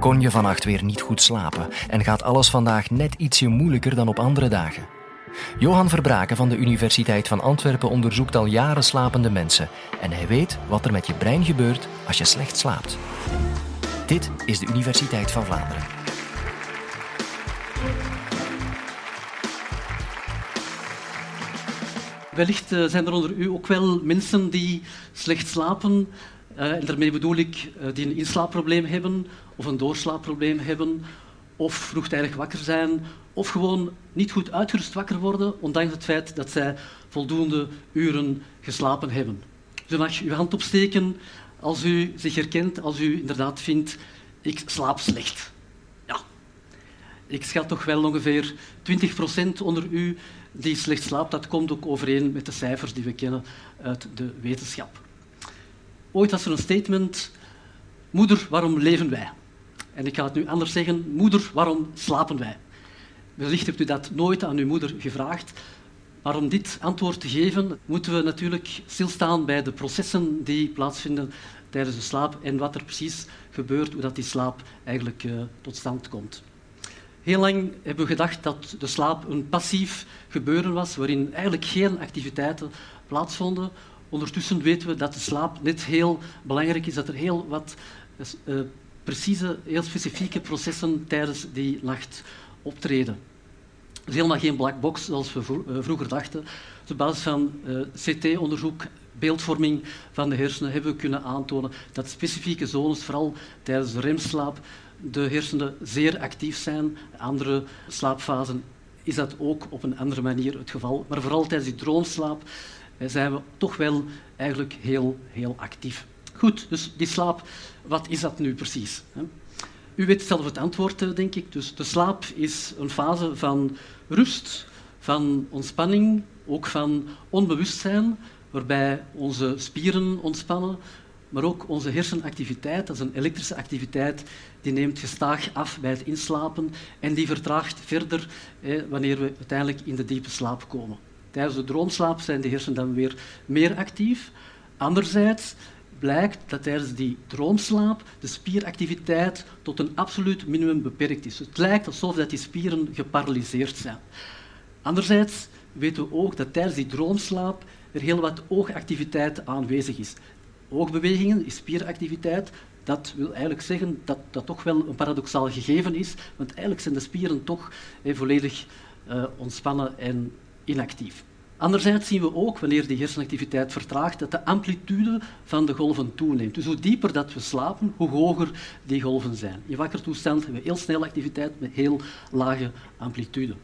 Kon je vannacht weer niet goed slapen en gaat alles vandaag net ietsje moeilijker dan op andere dagen? Johan Verbraken van de Universiteit van Antwerpen onderzoekt al jaren slapende mensen en hij weet wat er met je brein gebeurt als je slecht slaapt. Dit is de Universiteit van Vlaanderen. Wellicht eh, zijn er onder u ook wel mensen die slecht slapen. Uh, en daarmee bedoel ik uh, die een inslaapprobleem hebben of een doorslaapprobleem hebben of vroegtijdig wakker zijn of gewoon niet goed uitgerust wakker worden, ondanks het feit dat zij voldoende uren geslapen hebben. Dus u mag uw hand opsteken als u zich herkent, als u inderdaad vindt, ik slaap slecht. Ja, ik schat toch wel ongeveer 20% onder u die slecht slaapt. Dat komt ook overeen met de cijfers die we kennen uit de wetenschap. Ooit was er een statement, moeder, waarom leven wij? En ik ga het nu anders zeggen, moeder, waarom slapen wij? Wellicht hebt u dat nooit aan uw moeder gevraagd. Maar om dit antwoord te geven, moeten we natuurlijk stilstaan bij de processen die plaatsvinden tijdens de slaap en wat er precies gebeurt, hoe dat die slaap eigenlijk uh, tot stand komt. Heel lang hebben we gedacht dat de slaap een passief gebeuren was, waarin eigenlijk geen activiteiten plaatsvonden. Ondertussen weten we dat de slaap net heel belangrijk is, dat er heel wat uh, precieze, heel specifieke processen tijdens die nacht optreden. Het is helemaal geen black box zoals we vroeger dachten. Op basis van uh, CT-onderzoek, beeldvorming van de hersenen, hebben we kunnen aantonen dat specifieke zones, vooral tijdens de remslaap, de hersenen zeer actief zijn. Andere slaapfasen is dat ook op een andere manier het geval. Maar vooral tijdens die droomslaap zijn we toch wel eigenlijk heel, heel actief. Goed, dus die slaap, wat is dat nu precies? U weet zelf het antwoord, eh, denk ik. Dus de slaap is een fase van rust, van ontspanning, ook van onbewustzijn, waarbij onze spieren ontspannen, maar ook onze hersenactiviteit, dat is een elektrische activiteit, die neemt gestaag af bij het inslapen en die vertraagt verder wanneer we uiteindelijk in de diepe slaap komen. Tijdens de droomslaap zijn de hersenen dan weer meer actief. Anderzijds blijkt dat tijdens die droomslaap de spieractiviteit tot een absoluut minimum beperkt is. Het lijkt alsof dat die spieren geparalyseerd zijn. Anderzijds weten we ook dat tijdens die droomslaap er heel wat oogactiviteit aanwezig is. Oogbewegingen is spieractiviteit. Dat wil eigenlijk zeggen dat dat toch wel een paradoxaal gegeven is, want eigenlijk zijn de spieren toch eh, volledig uh, ontspannen en inactief. Anderzijds zien we ook, wanneer die hersenactiviteit vertraagt, dat de amplitude van de golven toeneemt. Dus hoe dieper dat we slapen, hoe hoger die golven zijn. In wakker toestand hebben we heel snel activiteit met heel lage amplitude.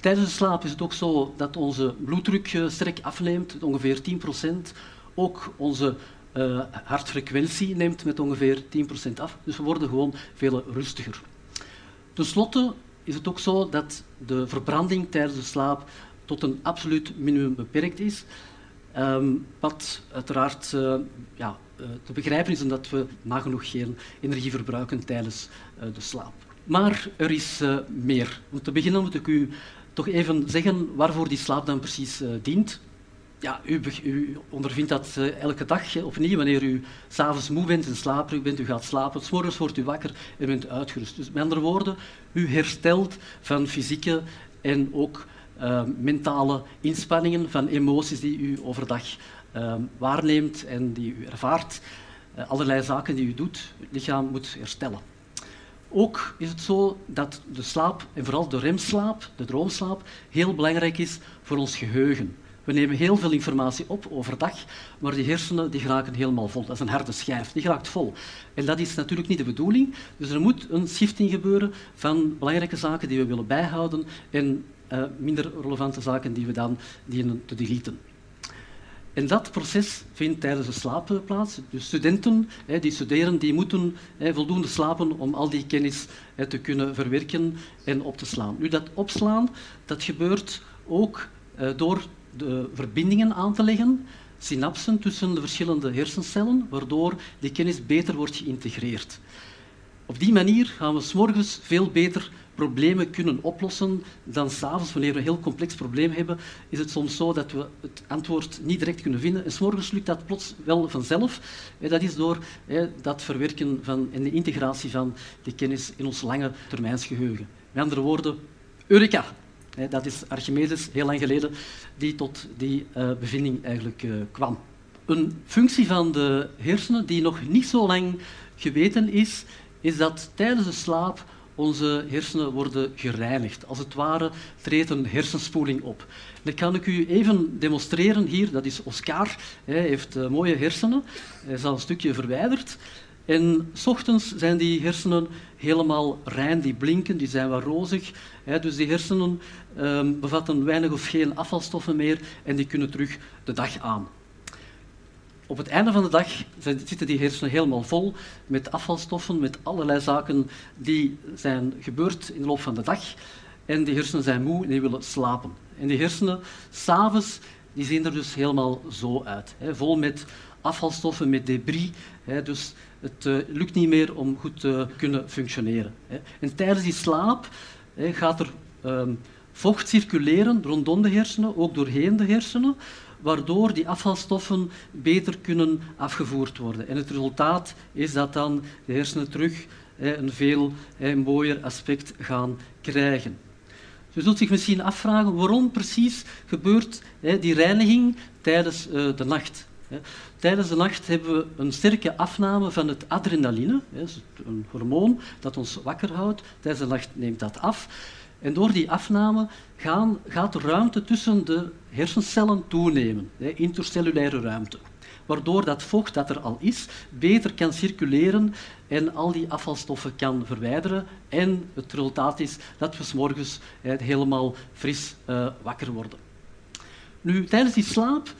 Tijdens de slaap is het ook zo dat onze bloeddruk uh, sterk afneemt, ongeveer 10%. Ook onze uh, hartfrequentie neemt met ongeveer 10% af. Dus we worden gewoon veel rustiger. Ten slotte is het ook zo dat de verbranding tijdens de slaap tot een absoluut minimum beperkt is. Um, wat uiteraard uh, ja, uh, te begrijpen is omdat we nagenoeg geen energie verbruiken tijdens uh, de slaap. Maar er is meer. Om te beginnen moet ik u toch even zeggen waarvoor die slaap dan precies dient. Ja, u, u, ondervindt dat elke dag opnieuw wanneer u s'avonds moe bent en slaperig bent, u gaat slapen, s wordt u wakker en bent uitgerust. Dus met andere woorden, u herstelt van fysieke en ook uh, mentale inspanningen, van emoties die u overdag waarneemt en die u ervaart. Allerlei zaken die u doet, het lichaam moet herstellen. Ook is het zo dat de slaap, en vooral de remslaap, de droomslaap, heel belangrijk is voor ons geheugen. We nemen heel veel informatie op overdag, maar die hersenen die geraken helemaal vol. Dat is een harde schijf, die geraakt vol. En dat is natuurlijk niet de bedoeling. Dus er moet een shifting gebeuren van belangrijke zaken die we willen bijhouden en uh, minder relevante zaken die we dan dienen te deleten. En dat proces vindt tijdens de slaap plaats. Dus studenten die studeren, die moeten voldoende slapen om al die kennis te kunnen verwerken en op te slaan. Nu, dat opslaan dat gebeurt ook eh, door de verbindingen aan te leggen, synapsen tussen de verschillende hersencellen, waardoor die kennis beter wordt geïntegreerd. Op die manier gaan we s morgens veel beter problemen kunnen oplossen dan s'avonds, wanneer we een heel complex probleem hebben, is het soms zo dat we het antwoord niet direct kunnen vinden. En s'morgens lukt dat plots wel vanzelf. Dat is door dat verwerken van, en de integratie van die kennis in ons lange termijnsgeheugen. Met andere woorden, Eureka! Dat is Archimedes, heel lang geleden, die tot die uh, bevinding eigenlijk uh, kwam. Een functie van de hersenen die nog niet zo lang geweten is, is dat tijdens de slaap onze hersenen worden gereinigd. Als het ware treedt een hersenspoeling op. Dat kan ik u even demonstreren hier. Dat is Oscar. Hij heeft uh, mooie hersenen. Hij is al een stukje verwijderd. En s ochtends zijn die hersenen helemaal rein, die blinken, die zijn wat rozig. Hè, dus die hersenen um, bevatten weinig of geen afvalstoffen meer en die kunnen terug de dag aan. Op het einde van de dag zitten die hersenen helemaal vol met afvalstoffen, met allerlei zaken die zijn gebeurd in de loop van de dag. En die hersenen zijn moe en die willen slapen. En die hersenen, s'avonds, die zien er dus helemaal zo uit. Hè, vol met afvalstoffen, met debris. Hè, dus het uh, lukt niet meer om goed te kunnen functioneren. Hè. En tijdens die slaap hè, gaat er um, vocht circuleren rondom de hersenen, ook doorheen de hersenen, waardoor die afvalstoffen beter kunnen afgevoerd worden. En het resultaat is dat dan de hersenen terug hè, een veel mooier aspect gaan krijgen. Je zult zich misschien afvragen waarom precies gebeurt die reiniging tijdens uh, de nacht. Tijdens de nacht hebben we een sterke afname van het adrenaline, een hormoon dat ons wakker houdt. Tijdens de nacht neemt dat af. En door die afname gaan, gaat de ruimte tussen de hersencellen toenemen, intercellulaire ruimte. Waardoor dat vocht dat er al is beter kan circuleren en al die afvalstoffen kan verwijderen. En het resultaat is dat we s morgens helemaal fris uh, wakker worden. Nu, tijdens die slaap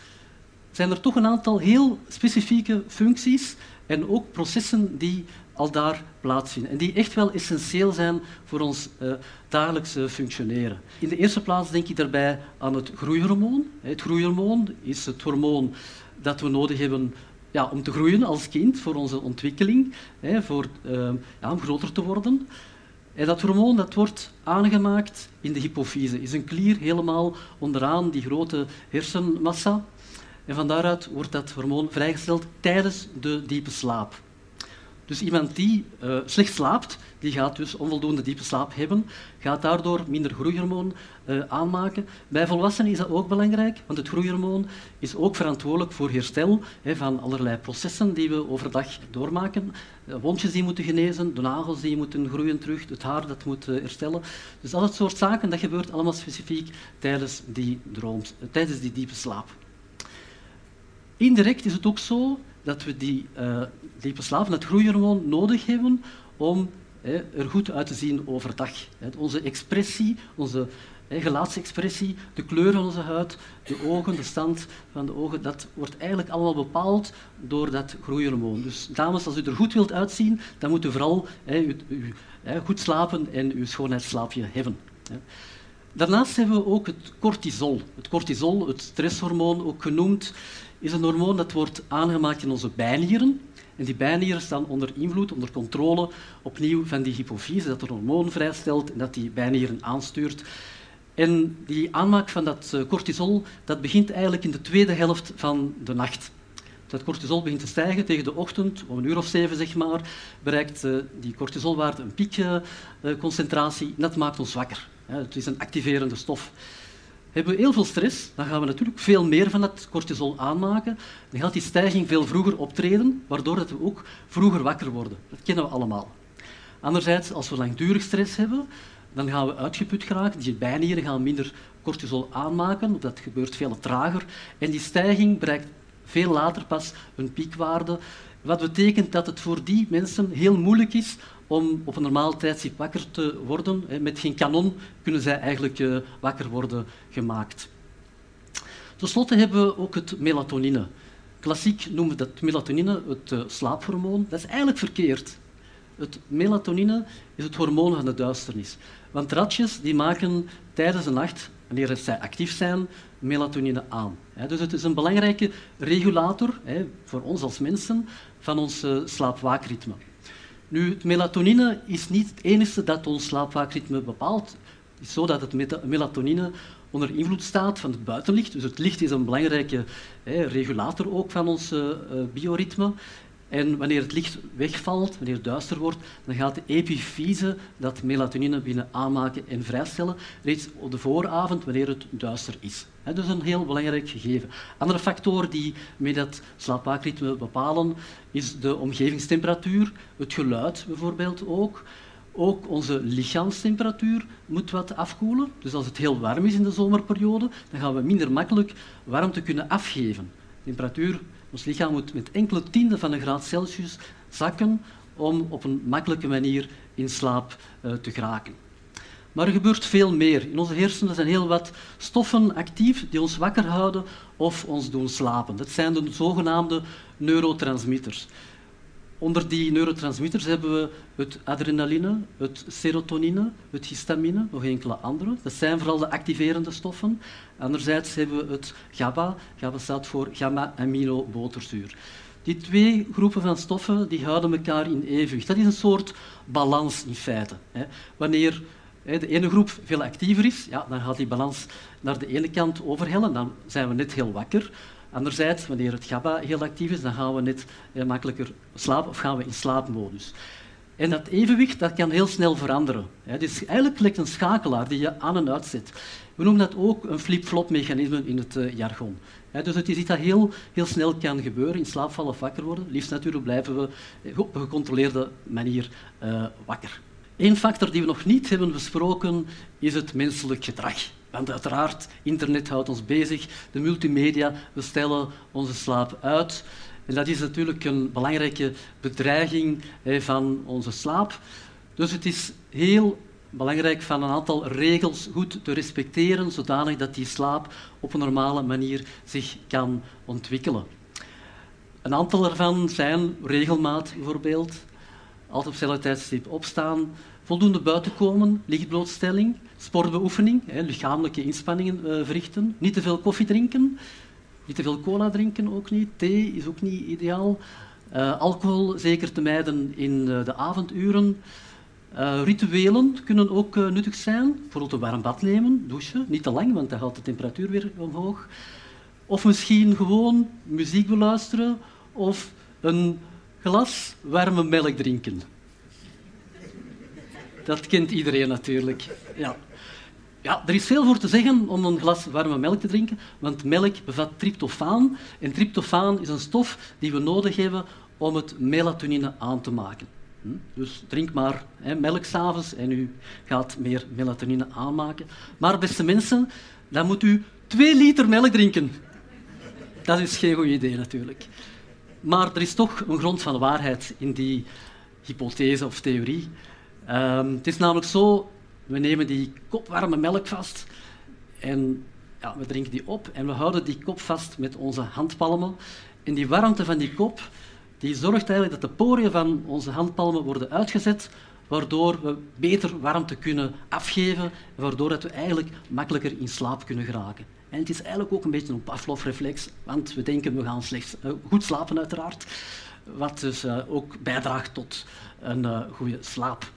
zijn er toch een aantal heel specifieke functies en ook processen die al daar plaatsvinden en die echt wel essentieel zijn voor ons uh, dagelijkse functioneren. In de eerste plaats denk ik daarbij aan het groeihormoon. Het groeihormoon is het hormoon dat we nodig hebben ja, om te groeien als kind, voor onze ontwikkeling, hè, voor, uh, ja, om groter te worden. En dat hormoon dat wordt aangemaakt in de hypofyse, is een klier helemaal onderaan die grote hersenmassa. En van daaruit wordt dat hormoon vrijgesteld tijdens de diepe slaap. Dus iemand die uh, slecht slaapt, die gaat dus onvoldoende diepe slaap hebben, gaat daardoor minder groeihormoon uh, aanmaken. Bij volwassenen is dat ook belangrijk, want het groeihormoon is ook verantwoordelijk voor herstel van allerlei processen die we overdag doormaken. Uh, wondjes die moeten genezen, de nagels die moeten groeien terug, het haar dat moet herstellen. Dus al dat soort zaken, dat gebeurt allemaal specifiek tijdens die, droom, tijdens die diepe slaap. Indirect is het ook zo dat we die uh, diepe slaap, dat groeihormoon, nodig hebben om er goed uit te zien overdag. Onze expressie, onze hè, gelaatsexpressie, de kleur van onze huid, de ogen, de stand van de ogen, dat wordt eigenlijk allemaal bepaald door dat groeihormoon. Dus dames, als u er goed wilt uitzien, dan moet u vooral u, u, goed slapen en uw schoonheidsslaapje hebben. Daarnaast hebben we ook het cortisol. Het cortisol, het stresshormoon ook genoemd, is een hormoon dat wordt aangemaakt in onze bijnieren. En die bijnieren staan onder invloed, onder controle opnieuw van die hypofyse, dat er hormoon vrijstelt en dat die bijnieren aanstuurt. En die aanmaak van dat eh, cortisol dat begint eigenlijk in de tweede helft van de nacht. Dat cortisol begint te stijgen tegen de ochtend, om een uur of zeven zeg maar, bereikt uh, die cortisolwaarde een piekconcentratie uh, en dat maakt ons wakker. Het is een activerende stof. Hebben we heel veel stress, dan gaan we natuurlijk veel meer van dat cortisol aanmaken. Dan gaat die stijging veel vroeger optreden, waardoor we ook vroeger wakker worden. Dat kennen we allemaal. Anderzijds, als we langdurig stress hebben, dan gaan we uitgeput geraken. Die bijnieren gaan minder cortisol aanmaken, dat gebeurt veel trager. En die stijging bereikt veel later pas een piekwaarde, wat betekent dat het voor die mensen heel moeilijk is om op een normaal tijdstip wakker te worden. Met geen kanon kunnen zij eigenlijk eh, wakker worden gemaakt. Ten slotte hebben we ook het melatonine. Klassiek noemen we dat melatonine het uh, slaaphormoon. Dat is eigenlijk verkeerd. Het melatonine is het hormoon van de duisternis. Want ratjes die maken tijdens de nacht, wanneer zij actief zijn, melatonine aan. Dus het is een belangrijke regulator voor ons als mensen van ons slaapwaakritme. Nu, het melatonine is niet het enige dat ons slaapwaakritme bepaalt. Het is zo dat het melatonine onder invloed staat van het buitenlicht. Dus het licht is een belangrijke regulator ook van ons uh, bioritme. En wanneer het licht wegvalt, wanneer het duister wordt, dan gaat de epifyse dat melatonine binnen aanmaken en vrijstellen, reeds op de vooravond, wanneer het duister is. Dat is een heel belangrijk gegeven. Andere factoren die met dat slaapwaakritme bepalen, is de omgevingstemperatuur, het geluid bijvoorbeeld ook. Ook onze lichaamstemperatuur moet wat afkoelen. Dus als het heel warm is in de zomerperiode, dan gaan we minder makkelijk warmte kunnen afgeven. temperatuur ons lichaam moet met enkele tienden van een graad Celsius zakken om op een makkelijke manier in slaap uh, te geraken. Maar er gebeurt veel meer. In onze hersenen zijn heel wat stoffen actief die ons wakker houden of ons doen slapen. Dat zijn de zogenaamde neurotransmitters. Onder die neurotransmitters hebben we het adrenaline, het serotonine, het histamine, nog enkele andere. Dat zijn vooral de activerende stoffen. Anderzijds hebben we het GABA. GABA staat voor gamma-aminoboterzuur. Die twee groepen van stoffen die houden elkaar in evenwicht. Dat is een soort balans in feite. Wanneer de ene groep veel actiever is, ja, dan gaat die balans naar de ene kant overhellen. Dan zijn we net heel wakker. Anderzijds, wanneer het GABA heel actief is, dan gaan we net eh, makkelijker slapen of gaan we in slaapmodus. En dat evenwicht dat kan heel snel veranderen. Het is eigenlijk lijkt een schakelaar die je aan en uitzet. We noemen dat ook een flip-flop mechanisme in het uh, jargon. dus het is iets dat heel, heel snel kan gebeuren, in slaap vallen of wakker worden. Liefst natuurlijk blijven we eh, op een gecontroleerde manier wakker. Eén factor die we nog niet hebben besproken is het menselijk gedrag. Want uiteraard, internet houdt ons bezig, de multimedia, we stellen onze slaap uit. En dat is natuurlijk een belangrijke bedreiging van onze slaap. Dus het is heel belangrijk van een aantal regels goed te respecteren, zodanig dat die slaap op een normale manier zich kan ontwikkelen. Een aantal daarvan zijn regelmaat bijvoorbeeld, altijd op hetzelfde tijdstip opstaan, voldoende buiten komen, lichtblootstelling, sportbeoefening, hè, lichamelijke inspanningen uh, verrichten, niet te veel koffie drinken, niet te veel cola drinken ook niet, thee is ook niet ideaal, uh, alcohol zeker te mijden in uh, de avonduren. rituelen kunnen ook nuttig zijn, bijvoorbeeld een warm bad nemen, douchen, niet te lang, want dan gaat de temperatuur weer omhoog. Of misschien gewoon muziek beluisteren of een glas warme melk drinken. Dat kent iedereen natuurlijk. Ja. Ja, er is veel voor te zeggen om een glas warme melk te drinken, want melk bevat tryptofaan. En tryptofaan is een stof die we nodig hebben om het melatonine aan te maken. Hm? Dus drink maar hè, melk s'avonds en u gaat meer melatonine aanmaken. Maar beste mensen, dan moet u twee liter melk drinken. Dat is geen goed idee natuurlijk. Maar er is toch een grond van waarheid in die hypothese of theorie. Um, het is namelijk zo, we nemen die kop warme melk vast en ja, we drinken die op en we houden die kop vast met onze handpalmen. En die warmte van die kop die zorgt eigenlijk dat de poriën van onze handpalmen worden uitgezet, waardoor we beter warmte kunnen afgeven, waardoor dat we eigenlijk makkelijker in slaap kunnen geraken. En het is eigenlijk ook een beetje een Pavlov-reflex, want we denken we gaan slechts uh, goed slapen uiteraard, wat dus uh, ook bijdraagt tot een uh, goede slaap.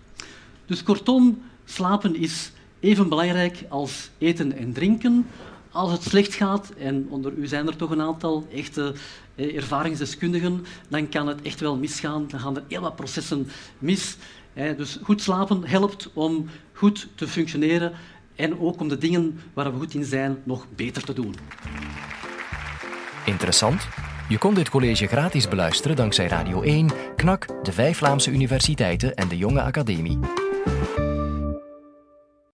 Dus kortom, slapen is even belangrijk als eten en drinken. Als het slecht gaat, en onder u zijn er toch een aantal echte eh, ervaringsdeskundigen, dan kan het echt wel misgaan. Dan gaan er heel wat processen mis. Dus goed slapen helpt om goed te functioneren en ook om de dingen waar we goed in zijn nog beter te doen. Interessant. Je kon dit college gratis beluisteren dankzij Radio 1, KNAK, de vijf Vlaamse universiteiten en de Jonge Academie.